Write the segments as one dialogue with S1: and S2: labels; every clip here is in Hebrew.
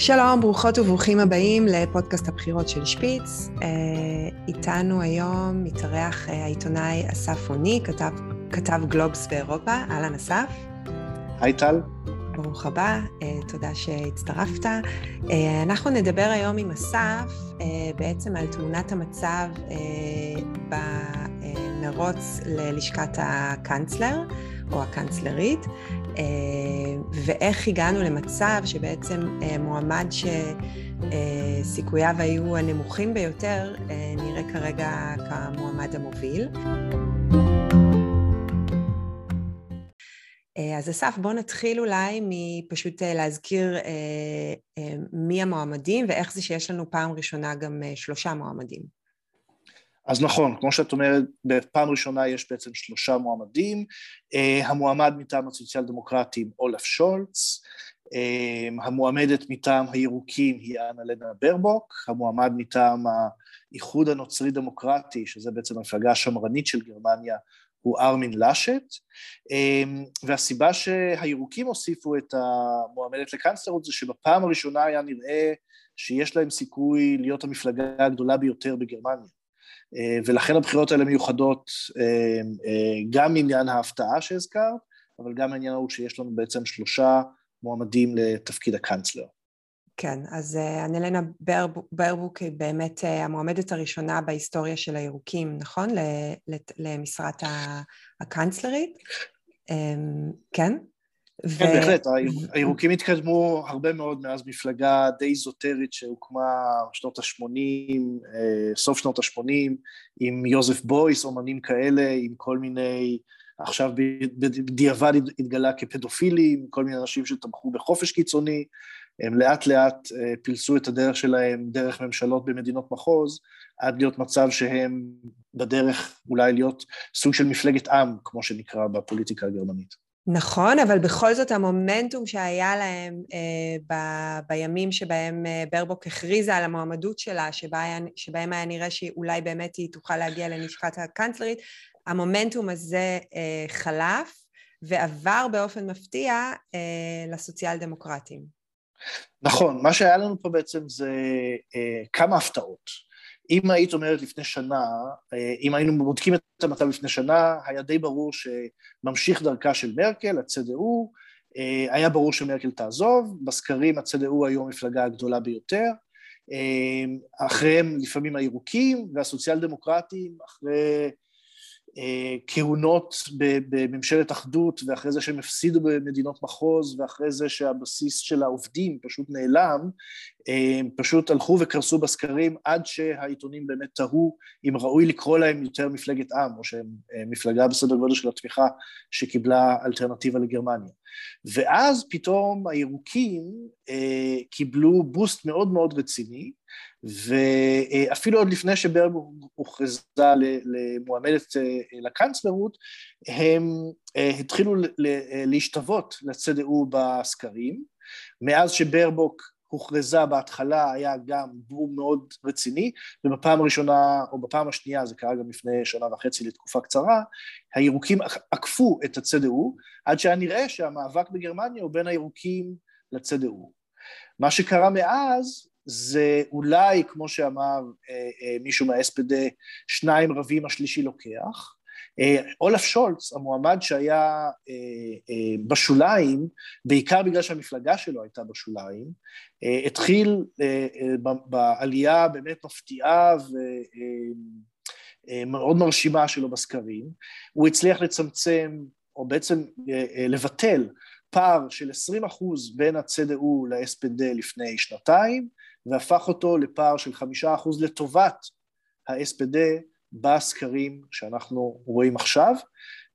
S1: שלום, ברוכות וברוכים הבאים לפודקאסט הבחירות של שפיץ. אה, איתנו היום מתארח אה, העיתונאי אסף עוני, כתב, כתב גלובס באירופה. אהלן אסף.
S2: היי טל.
S1: ברוך הבא, אה, תודה שהצטרפת. אנחנו נדבר היום עם אסף בעצם על תמונת המצב במרוץ ללשכת הקאנצלר. או הקאנצלרית, אה, ואיך הגענו למצב שבעצם אה, מועמד שסיכוייו היו הנמוכים ביותר, אה, נראה כרגע כמועמד המוביל. אז אסף, בוא נתחיל אולי מפשוט להזכיר מי המועמדים ואיך זה שיש לנו פעם ראשונה גם שלושה מועמדים.
S2: אז נכון, כמו שאת אומרת, בפעם ראשונה יש בעצם שלושה מועמדים, uh, המועמד מטעם הסוציאל דמוקרטים אולף שולץ, uh, המועמדת מטעם הירוקים היא אנה לנה ברבוק, המועמד מטעם האיחוד הנוצרי דמוקרטי, שזה בעצם המפלגה השמרנית של גרמניה, הוא ארמין לאשט, uh, והסיבה שהירוקים הוסיפו את המועמדת לקנצלרות זה שבפעם הראשונה היה נראה שיש להם סיכוי להיות המפלגה הגדולה ביותר בגרמניה. אה, ולכן הבחירות האלה מיוחדות אה, אה, גם עניין ההפתעה שהזכרת, אבל גם העניין הוא שיש לנו בעצם שלושה מועמדים לתפקיד הקאנצלר.
S1: כן, אז אנלנה ברבוק היא באמת המועמדת הראשונה בהיסטוריה של הירוקים, נכון? למשרת הקאנצלרית. כן?
S2: כן, ו... בהחלט, הירוקים התקדמו הרבה מאוד מאז מפלגה די איזוטרית שהוקמה בשנות ה-80, אה, סוף שנות ה-80, עם יוזף בויס, אומנים כאלה, עם כל מיני, עכשיו בדיעבד התגלה כפדופילים, כל מיני אנשים שתמכו בחופש קיצוני, הם לאט לאט אה, פילסו את הדרך שלהם דרך ממשלות במדינות מחוז, עד להיות מצב שהם בדרך אולי להיות סוג של מפלגת עם, כמו שנקרא בפוליטיקה הגרמנית.
S1: נכון, אבל בכל זאת המומנטום שהיה להם אה, ב, בימים שבהם אה, ברבוק הכריזה על המועמדות שלה, שבה היה, שבהם היה נראה שאולי באמת היא תוכל להגיע לנשקת הקאנצלרית, המומנטום הזה אה, חלף ועבר באופן מפתיע אה, לסוציאל דמוקרטים.
S2: נכון, מה שהיה לנו פה בעצם זה אה, כמה הפתעות. אם היית אומרת לפני שנה, אה, אם היינו בודקים את המצב לפני שנה, היה די ברור שממשיך דרכה של מרקל, הצדעו, אה, היה ברור שמרקל תעזוב, בסקרים הצדעו היו המפלגה הגדולה ביותר, אה, אחריהם לפעמים הירוקים והסוציאל דמוקרטים, אחרי כהונות בממשלת אחדות ואחרי זה שהם הפסידו במדינות מחוז ואחרי זה שהבסיס של העובדים פשוט נעלם, אה, פשוט הלכו וקרסו בסקרים עד שהעיתונים באמת תהו אם ראוי לקרוא להם יותר מפלגת עם או שהם אה, מפלגה בסדר גודל של התמיכה שקיבלה אלטרנטיבה לגרמניה. ואז פתאום הירוקים קיבלו בוסט מאוד מאוד רציני ואפילו עוד לפני שברג הוכרזה למועמדת אה, לקאנצלרות, הם אה, התחילו להשתוות לצדעו בסקרים. מאז שברבוק הוכרזה בהתחלה היה גם בום מאוד רציני, ובפעם הראשונה, או בפעם השנייה, זה קרה גם לפני שנה וחצי לתקופה קצרה, הירוקים עקפו את הצדעו, עד שהיה נראה שהמאבק בגרמניה הוא בין הירוקים לצדעו. מה שקרה מאז זה אולי, כמו שאמר אה, אה, מישהו מה-SPD, שניים רבים השלישי לוקח. אה, אולף שולץ, המועמד שהיה בשוליים, בעיקר בגלל שהמפלגה שלו הייתה בשוליים, התחיל בעלייה באמת מפתיעה ומאוד מרשימה שלו בסקרים. הוא הצליח לצמצם, או בעצם לבטל, פער של 20 אחוז בין הצדעו ל-SPD לפני שנתיים, והפך אותו לפער של חמישה אחוז לטובת ה-SPD בסקרים שאנחנו רואים עכשיו,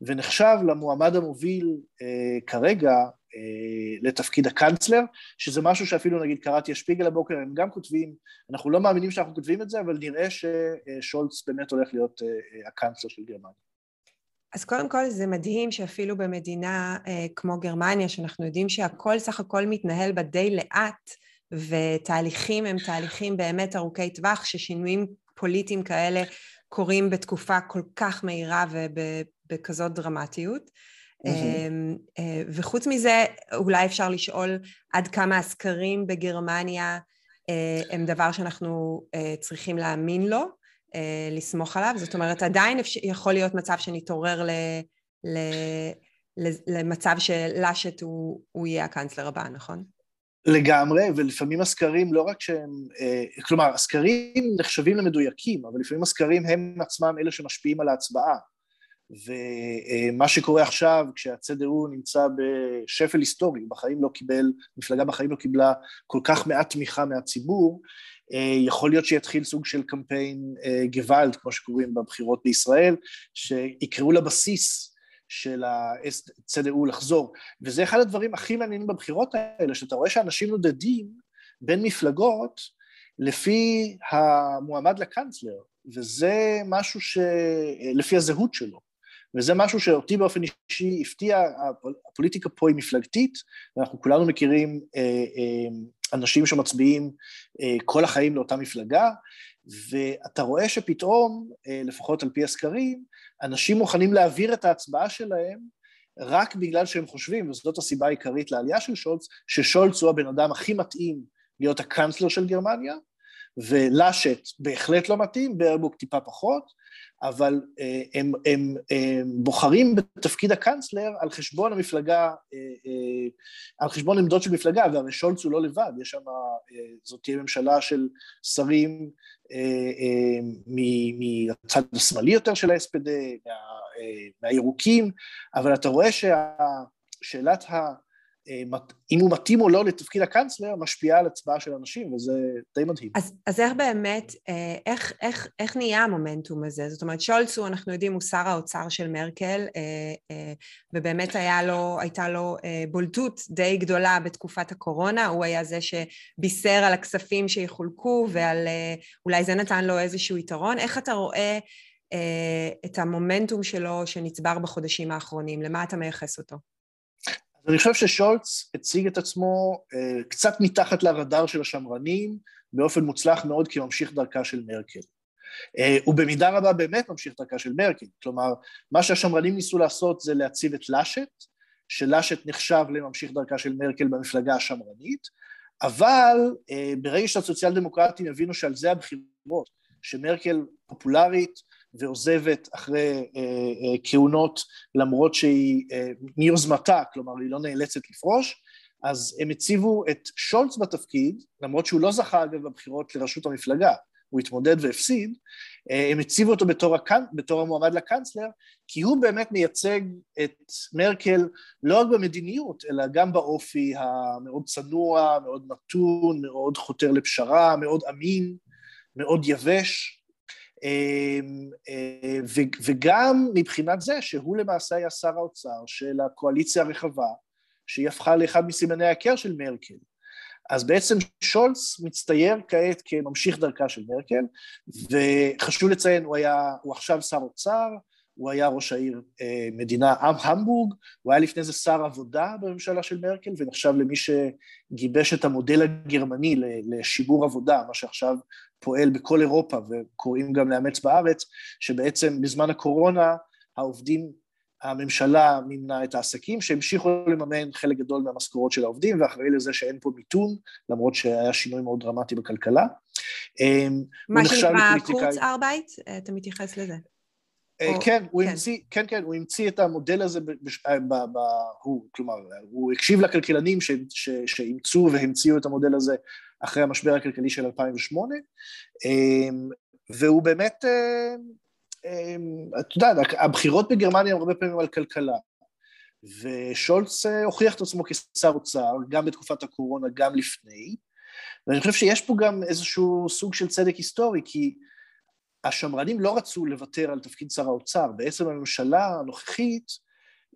S2: ונחשב למועמד המוביל אה, כרגע אה, לתפקיד הקאנצלר, שזה משהו שאפילו נגיד קראתי השפיגל הבוקר, הם גם כותבים, אנחנו לא מאמינים שאנחנו כותבים את זה, אבל נראה ששולץ באמת הולך להיות אה, אה, הקאנצלר של גרמניה.
S1: אז קודם כל זה מדהים שאפילו במדינה אה, כמו גרמניה, שאנחנו יודעים שהכל סך הכל מתנהל בה די לאט, ותהליכים הם תהליכים באמת ארוכי טווח, ששינויים פוליטיים כאלה קורים בתקופה כל כך מהירה ובכזאת דרמטיות. Mm-hmm. וחוץ מזה, אולי אפשר לשאול עד כמה הסקרים בגרמניה הם דבר שאנחנו צריכים להאמין לו, לסמוך עליו, זאת אומרת עדיין יכול להיות מצב שנתעורר ל... ל... למצב שלאשט הוא, הוא יהיה הקאנצלר הבא, נכון?
S2: לגמרי, ולפעמים הסקרים לא רק שהם, אה, כלומר, הסקרים נחשבים למדויקים, אבל לפעמים הסקרים הם עצמם אלה שמשפיעים על ההצבעה. ומה שקורה עכשיו, כשהצד"ו נמצא בשפל היסטורי, בחיים לא קיבל, מפלגה בחיים לא קיבלה כל כך מעט תמיכה מהציבור, אה, יכול להיות שיתחיל סוג של קמפיין אה, גוואלד, כמו שקוראים בבחירות בישראל, שיקראו לבסיס של ה-CDU לחזור. וזה אחד הדברים הכי מעניינים בבחירות האלה, שאתה רואה שאנשים נודדים בין מפלגות לפי המועמד לקאנצלר, וזה משהו ש... לפי הזהות שלו. וזה משהו שאותי באופן אישי הפתיע, הפוליטיקה פה היא מפלגתית, ואנחנו כולנו מכירים אה, אה, אנשים שמצביעים אה, כל החיים לאותה מפלגה, ואתה רואה שפתאום, אה, לפחות על פי הסקרים, אנשים מוכנים להעביר את ההצבעה שלהם רק בגלל שהם חושבים, וזאת הסיבה העיקרית לעלייה של שולץ, ששולץ הוא הבן אדם הכי מתאים להיות הקאנצלר של גרמניה, ולאשט בהחלט לא מתאים, ברבוק טיפה פחות, אבל אה, הם, הם, הם בוחרים בתפקיד הקאנצלר על חשבון המפלגה, אה, אה, על חשבון עמדות של מפלגה, והרי שולץ הוא לא לבד, יש שם, זאת תהיה ממשלה של שרים מהצד השמאלי יותר של ה-SPD, מה, מהירוקים, אבל אתה רואה ששאלת ה... אה, אם הוא מתאים או לא לתפקיד הקאנצלר, משפיעה על הצבעה של אנשים, וזה די מדהים.
S1: אז, אז איך באמת, אה, איך, איך, איך נהיה המומנטום הזה? זאת אומרת, שולץ הוא, אנחנו יודעים, הוא שר האוצר של מרקל, אה, ובאמת לו, הייתה לו בולטות די גדולה בתקופת הקורונה, הוא היה זה שבישר על הכספים שיחולקו, ועל, אולי זה נתן לו איזשהו יתרון. איך אתה רואה את המומנטום שלו שנצבר בחודשים האחרונים? למה אתה מייחס אותו?
S2: אני חושב ששולץ הציג את עצמו אה, קצת מתחת לרדאר של השמרנים, באופן מוצלח מאוד כממשיך דרכה של מרקל. אה, הוא במידה רבה באמת ממשיך דרכה של מרקל, כלומר, מה שהשמרנים ניסו לעשות זה להציב את לאשט, שלאשט נחשב לממשיך דרכה של מרקל במפלגה השמרנית, אבל אה, ברגע שהסוציאל דמוקרטים הבינו שעל זה הבחירות, שמרקל פופולרית, ועוזבת אחרי אה, אה, כהונות למרות שהיא אה, מיוזמתה, כלומר היא לא נאלצת לפרוש, אז הם הציבו את שולץ בתפקיד, למרות שהוא לא זכה אגב בבחירות לראשות המפלגה, הוא התמודד והפסיד, הם הציבו אותו בתור, הקנ... בתור המועמד לקאנצלר, כי הוא באמת מייצג את מרקל לא רק במדיניות, אלא גם באופי המאוד צנוע, מאוד מתון, מאוד חותר לפשרה, מאוד אמין, מאוד יבש, וגם מבחינת זה שהוא למעשה היה שר האוצר של הקואליציה הרחבה, שהיא הפכה לאחד מסימני ההיכר של מרקל. אז בעצם שולץ מצטייר כעת כממשיך דרכה של מרקל, וחשוב לציין, הוא היה, הוא עכשיו שר אוצר, הוא היה ראש העיר אה, מדינה עם המבורג, הוא היה לפני זה שר עבודה בממשלה של מרקל, ונחשב למי שגיבש את המודל הגרמני לשיגור עבודה, מה שעכשיו פועל בכל אירופה וקוראים גם לאמץ בארץ, שבעצם בזמן הקורונה העובדים, הממשלה מימנה את העסקים שהמשיכו לממן חלק גדול מהמשכורות של העובדים ואחראי לזה שאין פה מיתון, למרות שהיה שינוי מאוד דרמטי בכלכלה.
S1: אמ, מה שנקרא קורץ ארבייט, אתה מתייחס לזה.
S2: אה, כן, הוא כן. המציא, כן, כן, הוא המציא את המודל הזה, אה, ב, ב, הוא, כלומר, הוא הקשיב לכלכלנים שאימצו והמציאו את המודל הזה אחרי המשבר הכלכלי של 2008, אמ, והוא באמת, אמ, את יודעת, הבחירות בגרמניה הם הרבה פעמים על כלכלה, ושולץ אה, הוכיח את עצמו כשר אוצר, גם בתקופת הקורונה, גם לפני, ואני חושב שיש פה גם איזשהו סוג של צדק היסטורי, כי השמרנים לא רצו לוותר על תפקיד שר האוצר, בעצם הממשלה הנוכחית,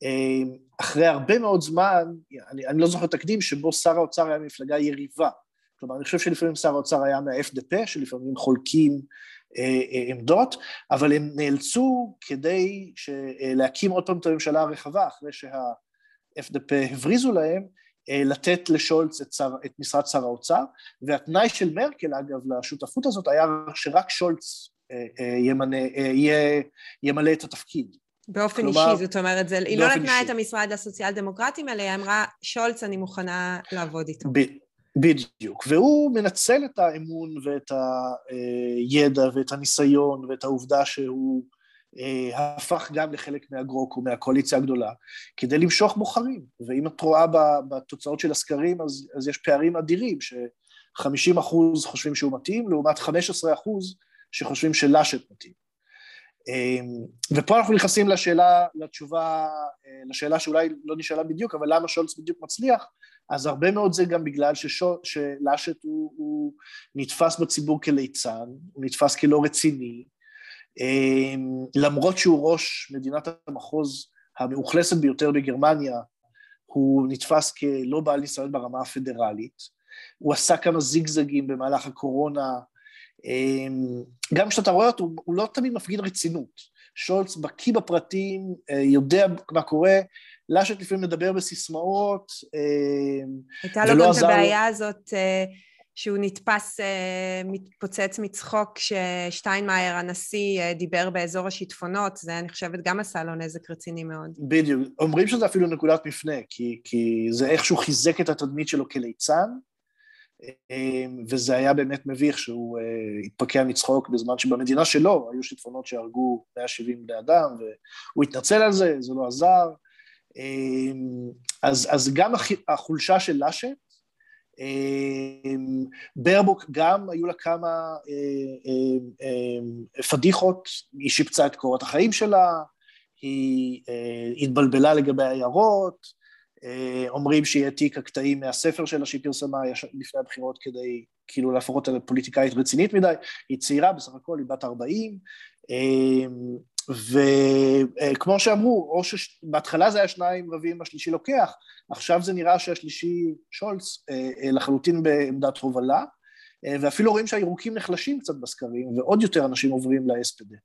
S2: אמ, אחרי הרבה מאוד זמן, אני, אני לא זוכר תקדים שבו שר האוצר היה מפלגה יריבה, כלומר אני חושב שלפעמים שר האוצר היה מה-FDP, שלפעמים חולקים אה, אה, עמדות, אבל הם נאלצו כדי אה, להקים עוד פעם את הממשלה הרחבה, אחרי שה-FDP הבריזו להם, לתת לשולץ את, שר, את משרד שר האוצר, והתנאי של מרקל אגב לשותפות הזאת היה שרק שולץ ימנה, ימלא את התפקיד.
S1: באופן כלומר, אישי, זאת אומרת, זה, היא לא נתנה אישי. את המשרד לסוציאל דמוקרטים, אלא היא אמרה, שולץ, אני מוכנה לעבוד איתו. ב,
S2: בדיוק, והוא מנצל את האמון ואת הידע ואת הניסיון ואת העובדה שהוא אה, הפך גם לחלק מהגרוק ומהקואליציה הגדולה, כדי למשוך בוחרים. ואם את רואה בתוצאות של הסקרים, אז, אז יש פערים אדירים, ש-50 אחוז חושבים שהוא מתאים, לעומת 15 אחוז שחושבים שלאשט מתאים. אה, ופה אנחנו נכנסים לשאלה, לתשובה, אה, לשאלה שאולי לא נשאלה בדיוק, אבל למה שולץ בדיוק מצליח? אז הרבה מאוד זה גם בגלל שלאשט הוא, הוא נתפס בציבור כליצן, הוא נתפס כלא רציני, אמ, למרות שהוא ראש מדינת המחוז המאוכלסת ביותר בגרמניה, הוא נתפס כלא בעל ניסיון ברמה הפדרלית, הוא עשה כמה זיגזגים במהלך הקורונה, אמ, גם כשאתה רואה אותו, הוא לא תמיד מפגין רצינות. שולץ בקיא בפרטים, אה, יודע מה קורה, לאשת לפעמים מדבר בסיסמאות,
S1: אמ, הייתה לו גם את הבעיה הזאת אה, שהוא נתפס אה, מתפוצץ מצחוק כששטיינמאייר הנשיא אה, דיבר באזור השיטפונות, זה אני חושבת גם עשה לו נזק רציני מאוד.
S2: בדיוק, אומרים שזה אפילו נקודת מפנה, כי, כי זה איכשהו חיזק את התדמית שלו כליצן, אה, וזה היה באמת מביך שהוא התפקע מצחוק בזמן שבמדינה שלו היו שיטפונות שהרגו 170 בני אדם, והוא התנצל על זה, זה לא עזר. אז, אז גם החולשה של לאשט אמ, ברבוק גם היו לה כמה אה, אה, אה, פדיחות, היא שיפצה את קורות החיים שלה, היא התבלבלה לגבי העיירות, אומרים שהיא העתיקה קטעים מהספר שלה שהיא פרסמה לפני הבחירות כדי כאילו להפוך אותה לפוליטיקאית רצינית מדי, היא צעירה בסך הכל, היא בת 40, וכמו שאמרו, או שבהתחלה זה היה שניים רבים, השלישי לוקח, עכשיו זה נראה שהשלישי, שולץ, אה, אה, לחלוטין בעמדת הובלה, אה, ואפילו רואים שהירוקים נחלשים קצת בסקרים, ועוד יותר אנשים עוברים ל-SPD.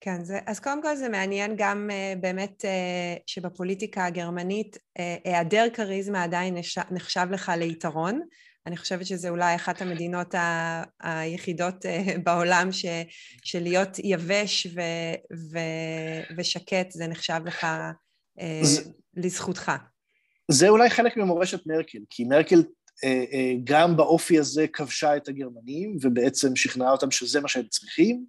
S1: כן, זה, אז קודם כל זה מעניין גם uh, באמת uh, שבפוליטיקה הגרמנית היעדר uh, כריזמה עדיין נחשב לך ליתרון. אני חושבת שזה אולי אחת המדינות ה- היחידות uh, בעולם ש- שלהיות יבש ו- ו- ושקט זה נחשב לך uh, זה, לזכותך.
S2: זה אולי חלק ממורשת מרקל, כי מרקל אה, אה, גם באופי הזה כבשה את הגרמנים, ובעצם שכנעה אותם שזה מה שהם צריכים,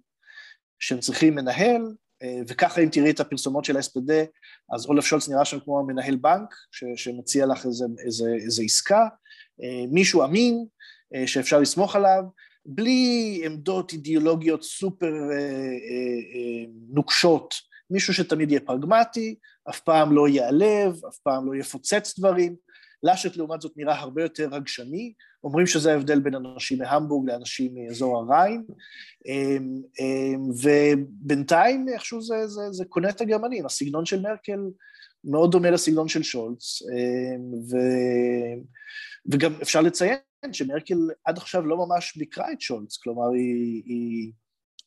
S2: שהם צריכים מנהל, אה, וככה אם תראי את הפרסומות של ה-SPD, אז אולף שולץ נראה שם כמו מנהל בנק, ש- שמציע לך איזה, איזה, איזה עסקה, מישהו אמין, שאפשר לסמוך עליו, בלי עמדות אידיאולוגיות סופר נוקשות, מישהו שתמיד יהיה פרגמטי, אף פעם לא ייעלב, אף פעם לא יפוצץ דברים. לאשט לעומת זאת נראה הרבה יותר רגשני, אומרים שזה ההבדל בין אנשים מהמבורג לאנשים מאזור הריין, אמ, אמ, ובינתיים איכשהו זה, זה, זה קונה את הגרמנים, הסגנון של מרקל מאוד דומה לסגנון של שולץ, אמ, ו, וגם אפשר לציין שמרקל עד עכשיו לא ממש ביקרה את שולץ, כלומר היא, היא,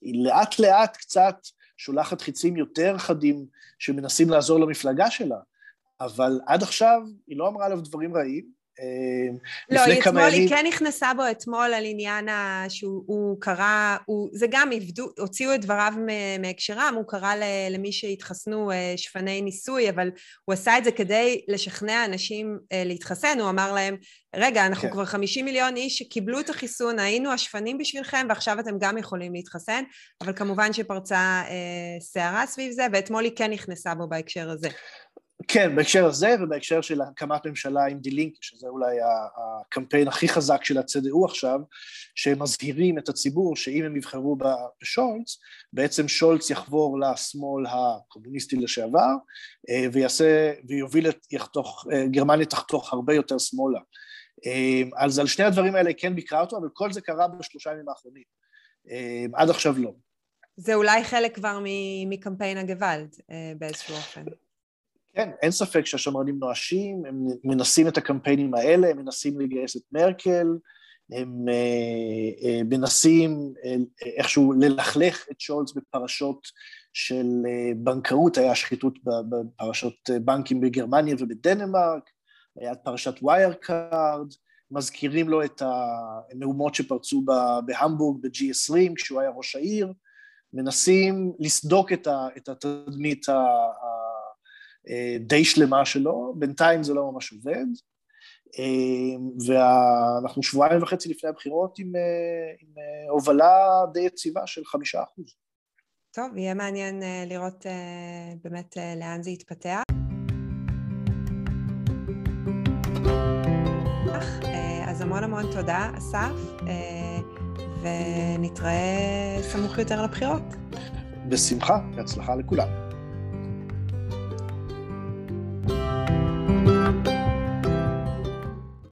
S2: היא לאט לאט קצת שולחת חיצים יותר חדים שמנסים לעזור למפלגה שלה, אבל עד עכשיו היא לא אמרה עליו דברים רעים.
S1: אה, לא, היא אתמול, ימים... היא כן נכנסה בו אתמול על עניין ה... שהוא קרא, הוא, זה גם עבדו, הוציאו את דבריו מהקשרם, הוא קרא למי שהתחסנו אה, שפני ניסוי, אבל הוא עשה את זה כדי לשכנע אנשים אה, להתחסן, הוא אמר להם, רגע, אנחנו כן. כבר 50 מיליון איש שקיבלו את החיסון, היינו השפנים בשבילכם, ועכשיו אתם גם יכולים להתחסן, אבל כמובן שפרצה סערה סביב זה, ואתמול היא כן נכנסה בו בהקשר הזה.
S2: כן, בהקשר הזה ובהקשר של הקמת ממשלה עם די-לינק, שזה אולי הקמפיין הכי חזק של הצדעו עכשיו, שהם מזהירים את הציבור שאם הם יבחרו בשולץ, בעצם שולץ יחבור לשמאל הקומוניסטי לשעבר, אה, ויעשה, ויוביל את, יחתוך, אה, גרמניה תחתוך הרבה יותר שמאלה. אה, אז על שני הדברים האלה כן ביקרה אותו, אבל כל זה קרה בשלושה ימים האחרונים. עד עכשיו לא.
S1: זה אולי חלק כבר מקמפיין הגוואלד באיזשהו אופן.
S2: כן, אין ספק שהשמרנים נואשים, הם מנסים את הקמפיינים האלה, הם מנסים לגייס את מרקל, הם אה, אה, מנסים אה, איכשהו ללכלך את שולץ בפרשות של בנקאות, היה שחיתות בפרשות בנקים בגרמניה ובדנמרק, היה פרשת ווייר קארד, מזכירים לו את המהומות שפרצו בהמבורג ב-G20 כשהוא היה ראש העיר, מנסים לסדוק את התדמית הדי שלמה שלו, בינתיים זה לא ממש עובד, ואנחנו שבועיים וחצי לפני הבחירות עם, עם הובלה די יציבה של חמישה אחוז.
S1: טוב, יהיה מעניין לראות באמת לאן זה יתפתח. אז המון המון תודה, אסף, אה, ונתראה סמוך יותר לבחירות.
S2: בשמחה, בהצלחה לכולם.